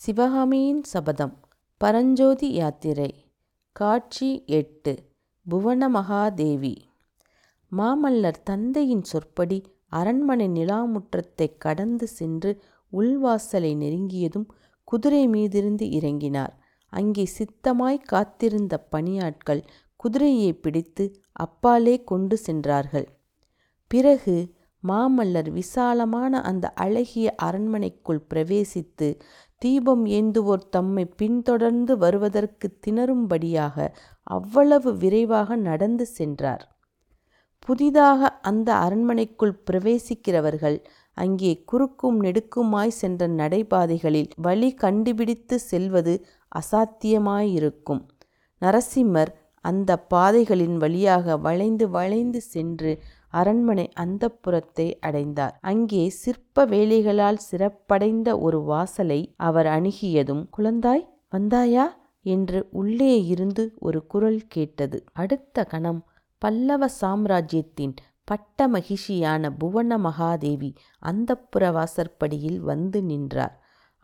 சிவகாமியின் சபதம் பரஞ்சோதி யாத்திரை காட்சி எட்டு புவன மகாதேவி மாமல்லர் தந்தையின் சொற்படி அரண்மனை நிலாமுற்றத்தை கடந்து சென்று உள்வாசலை நெருங்கியதும் குதிரை மீதிருந்து இறங்கினார். அங்கே சித்தமாய் காத்திருந்த பணியாட்கள் குதிரையை பிடித்து அப்பாலே கொண்டு சென்றார்கள். பிறகு மாமல்லர் விசாலமான அந்த அழகிய அரண்மனைக்குள் பிரவேசித்து தீபம் ஏந்துவோர் தம்மை பின்தொடர்ந்து வருவதற்கு திணறும்படியாக அவ்வளவு விரைவாக நடந்து சென்றார். புதிதாக அந்த அரண்மனைக்குள் பிரவேசிக்கிறவர்கள் அங்கே குறுக்கும் நெடுக்குமாய் சென்ற நடைபாதைகளில் வழி கண்டுபிடித்து செல்வது அசாத்தியமாயிருக்கும். நரசிம்மர் அந்த பாதைகளின் வழியாக வளைந்து வளைந்து சென்று அரண்மனை அந்தப்புறத்தை அடைந்தார். அங்கே சிற்ப வேலைகளால் சிறப்படைந்த ஒரு வாசலை அவர் அணுகியதும் குழந்தாய் வந்தாயா? என்று உள்ளே இருந்து ஒரு குரல் கேட்டது. அடுத்த கணம் பல்லவ சாம்ராஜ்யத்தின் பட்ட மகிஷியான புவன மகாதேவி அந்தப்புர வாசற்படியில் வந்து நின்றார்.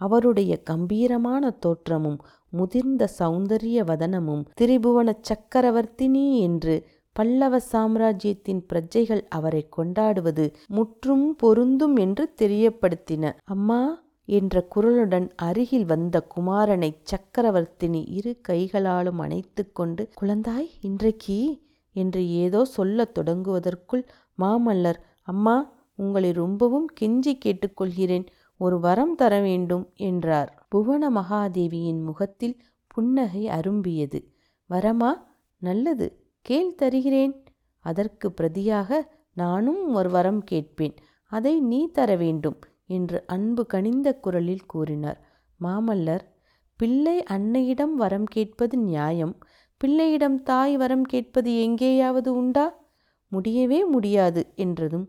அவருடைய கம்பீரமான தோற்றமும் முதிர்ந்த சௌந்தரிய வதனமும் திரிபுவனச் சக்கரவர்த்தினி என்று பல்லவ சாம்ராஜ்யத்தின் பிரஜைகள் அவரை கொண்டாடுவது முற்றும் பொருந்தும் என்று தெரியப்படுத்தின. அம்மா என்ற குரலுடன் அருகில் வந்த குமாரனைச் சக்கரவர்த்தினி இரு கைகளாலும் அணைத்து கொண்டு குழந்தாய் இன்றைக்கு என்று ஏதோ சொல்லத் தொடங்குவதற்குள் மாமல்லர் அம்மா உங்களை ரொம்பவும் கெஞ்சி கேட்டுக்கொள்கிறேன் ஒரு வரம் தர வேண்டும் என்றார். புவன மகாதேவியின் முகத்தில் புன்னகை அரும்பியது. வரமா? நல்லது கேள் தருகிறேன். அதற்கு பிரதியாக நானும் ஒரு வரம் கேட்பேன். அதை நீ தர வேண்டும் என்று அன்பு கனிந்த குரலில் கூறினார். மாமல்லர் பிள்ளை அன்னையிடம் வரம் கேட்பது நியாயம். பிள்ளையிடம் தாய் வரம் கேட்பது எங்கேயாவது உண்டா? முடியவே முடியாது என்றதும்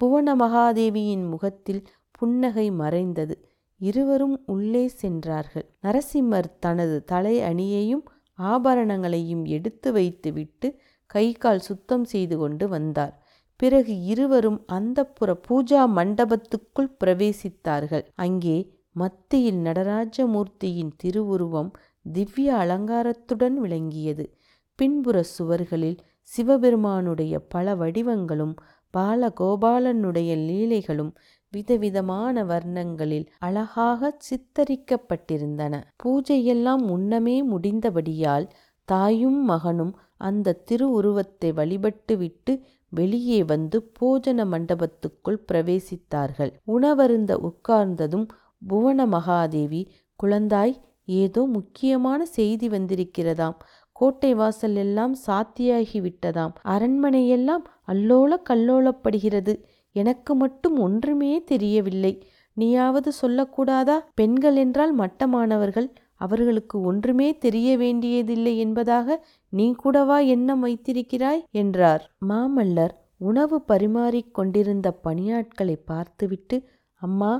புவன மகாதேவியின் முகத்தில் புன்னகை மறைந்தது. இருவரும் உள்ளே சென்றார்கள். நரசிம்மர் தனது தலை அணியையும் ஆபரணங்களையும் எடுத்து வைத்துவிட்டு கை கால் சுத்தம் செய்து கொண்டு வந்தார். பிறகு இருவரும் அந்தப்புற பூஜா மண்டபத்துக்குள் பிரவேசித்தார்கள். அங்கே மத்தியில் நடராஜ மூர்த்தியின் திருவுருவம் திவ்ய அலங்காரத்துடன் விளங்கியது. பின்புற சுவர்களில் சிவபெருமானுடைய பல வடிவங்களும் பாலகோபாலனுடைய லீலைகளும் விதவிதமான வர்ணங்களில் அழகாக சித்தரிக்கப்பட்டிருந்தன. பூஜையெல்லாம் முன்னமே முடிந்தபடியால் தாயும் மகனும் அந்த திருவுருவத்தை வழிபட்டுவிட்டு வெளியே வந்து போஜன மண்டபத்துக்குள் பிரவேசித்தார்கள். உணவருந்த உட்கார்ந்ததும் புவன மகாதேவி குழந்தாய் ஏதோ முக்கியமான செய்தி வந்திருக்கிறதாம். கோட்டை வாசல் எல்லாம் சாத்தியாகி விட்டதாம். அரண்மனையெல்லாம் அல்லோல கல்லோலப்படுகிறது. எனக்கு மட்டும் ஒன்றுமே தெரியவில்லை. நீயாவது சொல்லக்கூடாதா? பெண்கள் என்றால் மட்டமானவர்கள். அவர்களுக்கு ஒன்றுமே தெரிய வேண்டியதில்லை என்பதாக நீ கூடவா எண்ணம் வைத்திருக்கிறாய்? என்றார். மாமல்லர் உணவு பரிமாறிக் கொண்டிருந்த பார்த்துவிட்டு அம்மா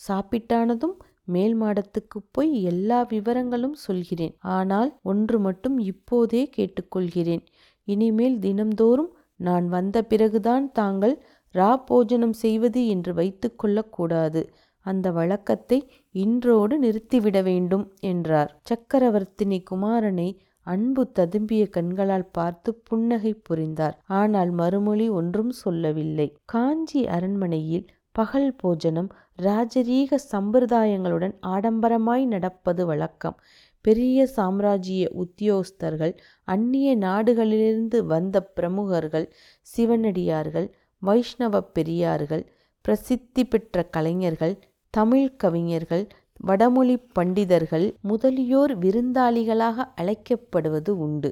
சாப்பிட்டானதும் மேல் மாடத்துக்கு போய் எல்லா விவரங்களும் சொல்கிறேன். ஆனால் ஒன்று மட்டும் இப்போதே கேட்டுக்கொள்கிறேன். இனிமேல் தினம்தோறும் நான் வந்த பிறகுதான் தாங்கள் ரா போஜனம் செய்வது என்று வைத்துக்கொள்ளக்கூடாது அந்த வழக்கத்தை இன்றோடு நிறுத்திவிட வேண்டும் என்றார். சக்கரவர்த்தினி குமாரனை அன்பு ததும்பிய கண்களால் பார்த்து புன்னகை புரிந்தார். ஆனால் மறுமொழி ஒன்றும் சொல்லவில்லை. காஞ்சி அரண்மனையில் பகல் போஜனம் ராஜரீக சம்பிரதாயங்களுடன் ஆடம்பரமாய் நடப்பது வழக்கம். பெரிய சாம்ராஜ்ய உத்தியோகஸ்தர்கள் அந்நிய நாடுகளிலிருந்து வந்த பிரமுகர்கள் சிவனடியார்கள் வைஷ்ணவப் பெரியார்கள் பிரசித்தி பெற்ற கலைஞர்கள் தமிழ்க் கவிஞர்கள் வடமொழி பண்டிதர்கள் முதலியோர் விருந்தாளிகளாக அழைக்கப்படுவது உண்டு.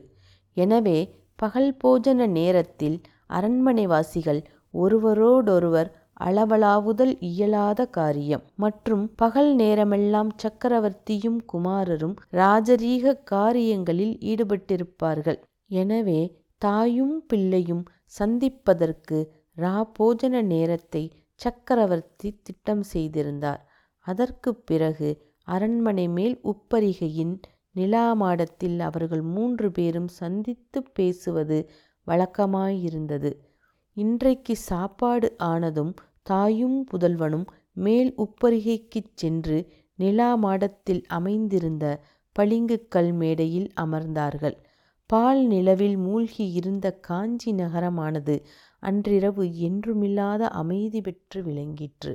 எனவே பகல் போஜன நேரத்தில் அரண்மனைவாசிகள் ஒருவரோடொருவர் அளவலாவுதல் இயலாத காரியம். மற்றும் பகல் நேரமெல்லாம் சக்கரவர்த்தியும் குமாரரும் ராஜரீக காரியங்களில் ஈடுபட்டிருப்பார்கள். எனவே தாயும் பிள்ளையும் சந்திப்பதற்கு ரா போஜன நேரத்தை சக்கரவர்த்தி திட்டம் செய்திருந்தார். அதற்குப் பிறகு அரண்மனை மேல் உப்பரிகையின் நிலாமாடத்தில் அவர்கள் மூன்று பேரும் சந்தித்துப் பேசுவது வழக்கமாயிருந்தது. இன்றைக்கு சாப்பாடு ஆனதும் தாயும் புதல்வனும் மேல் உப்பரிகைக்குச் சென்று நிலா மாடத்தில் அமைந்திருந்த பளிங்கு கல் மேடையில் அமர்ந்தார்கள். பால் நிலவில் மூழ்கி இருந்த காஞ்சி நகரமானது அன்றிரவு என்றுமில்லாத அமைதி பெற்று விளங்கிற்று.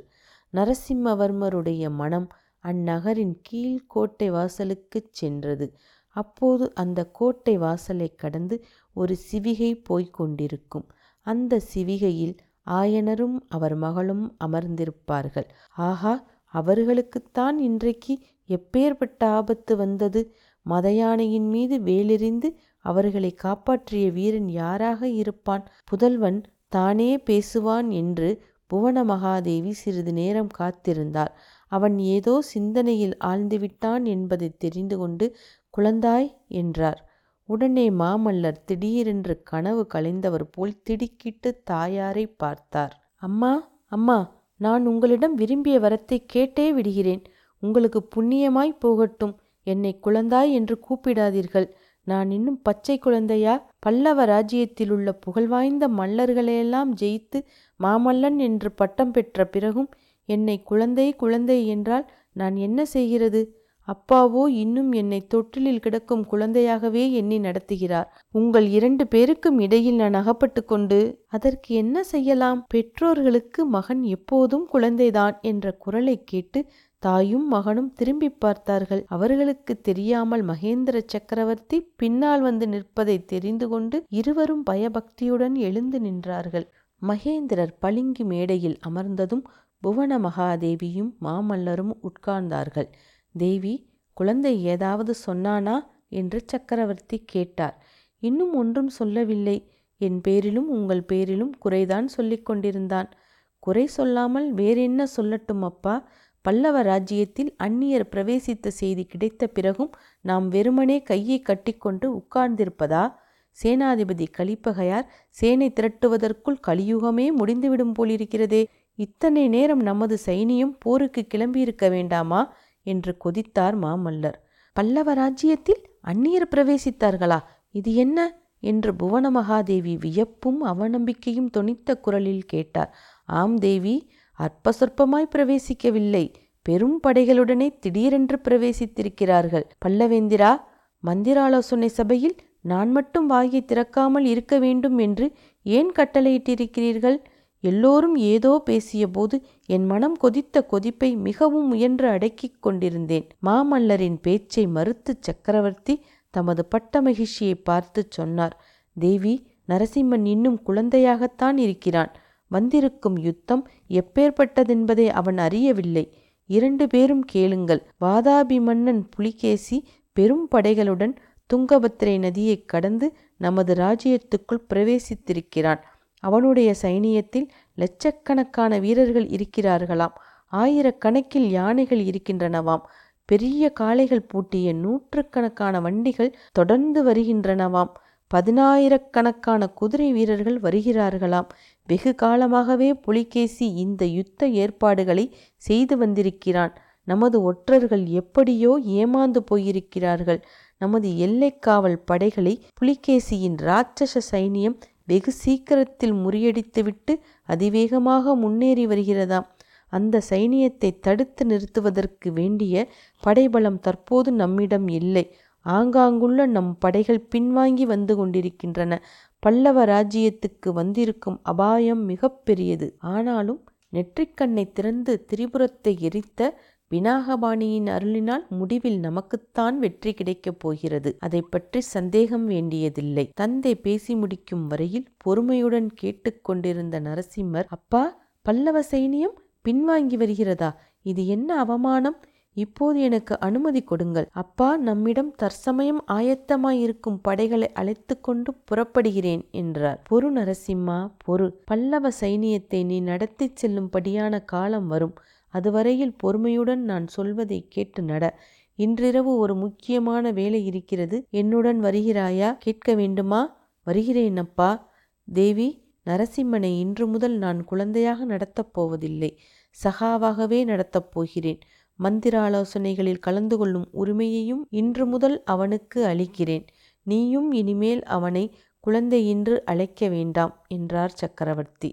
நரசிம்மவர்மருடைய மனம் அந்நகரின் கீழ் கோட்டை வாசலுக்குச் சென்றது. அப்போது அந்த கோட்டை வாசலைக் கடந்து ஒரு சிவிகை போய்க் கொண்டிருக்கும். அந்த சிவிகையில் ஆயனரும் அவர் மகளும் அமர்ந்திருப்பார்கள். ஆகா அவர்களுக்குத்தான் இன்றைக்கு எப்பேற்பட்ட ஆபத்து வந்தது? மதயானையின் மீது வேலெறிந்து அவர்களை காப்பாற்றிய வீரன் யாராக இருப்பான்? புதல்வன் தானே பேசுவான் என்று புவனமகாதேவி சிறிது நேரம் காத்திருந்தாள். அவன் ஏதோ சிந்தனையில் ஆழ்ந்துவிட்டான் என்பதை தெரிந்து கொண்டு குழந்தாய் என்றார். உடனே மாமல்லர் திடீரென்று கனவு கலைந்தவர் போல் திடுக்கிட்டு தாயாரைப் பார்த்தார். அம்மா அம்மா நான் உங்களிடம் விரும்பிய வரத்தை கேட்டே விடுகிறேன். உங்களுக்கு புண்ணியமாய் போகட்டும். என்னை குழந்தாய் என்று கூப்பிடாதீர்கள். நான் இன்னும் பச்சை குழந்தையா? பல்லவ ராஜ்யத்திலுள்ள புகழ்வாய்ந்த மல்லர்களையெல்லாம் ஜெயித்து மாமல்லன் என்று பட்டம் பெற்ற பிறகும் என்னை குழந்தை குழந்தை என்றால் நான் என்ன செய்கிறது? அப்பாவோ இன்னும் என்னை தொட்டிலில் கிடக்கும் குழந்தையாகவே எண்ணி நடத்துகிறார். உங்கள் இரண்டு பேருக்கும் இடையில் நான் அகப்பட்டு கொண்டு அதற்கு என்ன செய்யலாம்? பெற்றோர்களுக்கு மகன் எப்போதும் குழந்தைதான் என்ற குரலை கேட்டு தாயும் மகனும் திரும்பி பார்த்தார்கள். அவர்களுக்கு தெரியாமல் மகேந்திர சக்கரவர்த்தி பின்னால் வந்து நிற்பதை தெரிந்து கொண்டு இருவரும் பயபக்தியுடன் எழுந்து நின்றார்கள். மகேந்திரர் பளிங்கு மேடையில் அமர்ந்ததும் புவன மகாதேவியும் மாமல்லரும் உட்கார்ந்தார்கள். தேவி குழந்தை ஏதாவது சொன்னானா? என்று சக்கரவர்த்தி கேட்டார். இன்னும் ஒன்றும் சொல்லவில்லை. என் பேரிலும் உங்கள் பேரிலும் குறைதான் சொல்லிக் கொண்டிருந்தான். குறை சொல்லாமல் வேறென்ன சொல்லட்டும் அப்பா? பல்லவ ராஜ்யத்தில் அந்நியர் பிரவேசித்த செய்தி கிடைத்த பிறகும் நாம் வெறுமனே கையை கட்டிக்கொண்டு உட்கார்ந்திருப்பதா? சேனாதிபதி கலிப்பகையார் சேனை திரட்டுவதற்குள் கலியுகமே முடிந்துவிடும் போலிருக்கிறதே. இத்தனை நேரம் நமது சைனியம் போருக்கு கிளம்பியிருக்க வேண்டாமா? என்று கொதித்தார் மாமல்லர். பல்லவ ராஜ்யத்தில் அந்நியர் பிரவேசித்தார்களா? இது என்ன? என்று புவன மகாதேவி வியப்பும் அவநம்பிக்கையும் தொனித்த குரலில் கேட்டார். ஆம் தேவி அற்ப சொற்பமாய் பிரவேசிக்கவில்லை. பெரும் படைகளுடனே திடீரென்று பிரவேசித்திருக்கிறார்கள். பல்லவேந்திரா மந்திராலோசனை சபையில் நான் மட்டும் வாயை திறக்காமல் இருக்க வேண்டும் என்று ஏன் கட்டளையிட்டிருக்கிறீர்கள்? எல்லோரும் ஏதோ பேசியபோது என் மனம் கொதித்த கொதிப்பை மிகவும் முயன்று அடக்கிக் கொண்டிருந்தேன். மாமல்லரின் பேச்சை மறுத்துச் சக்கரவர்த்தி தமது பட்ட மகிழ்ச்சியைப் பார்த்துச் சொன்னார். தேவி நரசிம்மன் இன்னும் குழந்தையாகத்தான் இருக்கிறான். வந்திருக்கும் யுத்தம் எப்பேற்பட்டதென்பதை அவன் அறியவில்லை. இரண்டு பேரும் கேளுங்கள். வாதாபி மன்னன் புலிகேசி பெரும் படைகளுடன் துங்கபத்திரை நதியைக் கடந்து நமது ராஜ்யத்துக்குள் பிரவேசித்திருக்கிறான். அவனுடைய சைனியத்தில் லட்சக்கணக்கான வீரர்கள் இருக்கிறார்களாம். ஆயிரக்கணக்கில் யானைகள் இருக்கின்றனவாம். பெரிய காளைகள் பூட்டிய நூற்றுக்கணக்கான வண்டிகள் தொடர்ந்து வருகின்றனவாம். பதினாயிரக்கணக்கான குதிரை வீரர்கள் வருகிறார்களாம். வெகு காலமாகவே புலிகேசி இந்த யுத்த ஏற்பாடுகளை செய்து வந்திருக்கிறான். நமது ஒற்றர்கள் எப்படியோ ஏமாந்து போயிருக்கிறார்கள். நமது எல்லைக்காவல் படைகளை புலிகேசியின் ராட்சச சைனியம் வெகு சீக்கிரத்தில் முறியடித்துவிட்டு அதிவேகமாக முன்னேறி வருகிறதாம். அந்த சைனியத்தை தடுத்து நிறுத்துவதற்கு வேண்டிய படைபலம் தற்போது நம்மிடம் இல்லை. ஆங்காங்குள்ள நம் படைகள் பின்வாங்கி வந்து கொண்டிருக்கின்றன. பல்லவ ராஜ்யத்துக்கு வந்திருக்கும் அபாயம் மிக பெரியது. ஆனாலும் நெற்றிக்கண்ணை திறந்து திரிபுரத்தை எரித்த விநாகபாணியின் அருளினால் முடிவில் நமக்குத்தான் வெற்றி கிடைக்கப் போகிறது. அதை பற்றி சந்தேகம் வேண்டியதில்லை. தந்தை பேசி முடிக்கும் வரையில் பொறுமையுடன் கேட்டுக்கொண்டிருந்த நரசிம்மர் அப்பா பல்லவ சைனியம் பின்வாங்கி வருகிறதா? இது என்ன அவமானம்? இப்போது எனக்கு அனுமதி கொடுங்கள். அப்பா நம்மிடம் தற்சமயம் ஆயத்தமாயிருக்கும் படைகளை அழைத்து கொண்டு புறப்படுகிறேன் என்றார். பொறு நரசிம்மா பொறு. பல்லவ சைனியத்தை நீ நடத்திச் செல்லும்படியான காலம் வரும். அதுவரையில் பொறுமையுடன் நான் சொல்வதைக் கேட்டு நட. இன்றிரவு ஒரு முக்கியமான வேலை இருக்கிறது. என்னுடன் வருகிறாயா? கேட்க வேண்டுமா? வருகிறேன் அப்பா. தேவி நரசிம்மனை இன்று முதல் நான் குழந்தையாக நடத்தப் போவதில்லை. சகாவாகவே நடத்தப் போகிறேன். மந்திர ஆலோசனைகளில் கலந்து கொள்ளும் உரிமையையும் இன்று முதல் அவனுக்கு அளிக்கிறேன். நீயும் இனிமேல் அவனை குழந்தையென்று அழைக்க வேண்டாம் என்றார் சக்கரவர்த்தி.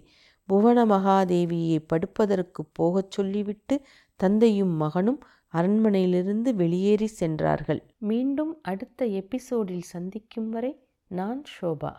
புவன மகாதேவியை படுப்பதற்குப் போகச் சொல்லிவிட்டு தந்தையும் மகனும் அரண்மனையிலிருந்து வெளியேறி சென்றார்கள் மீண்டும் அடுத்த எபிசோடில் சந்திக்கும் வரை நான் ஷோபா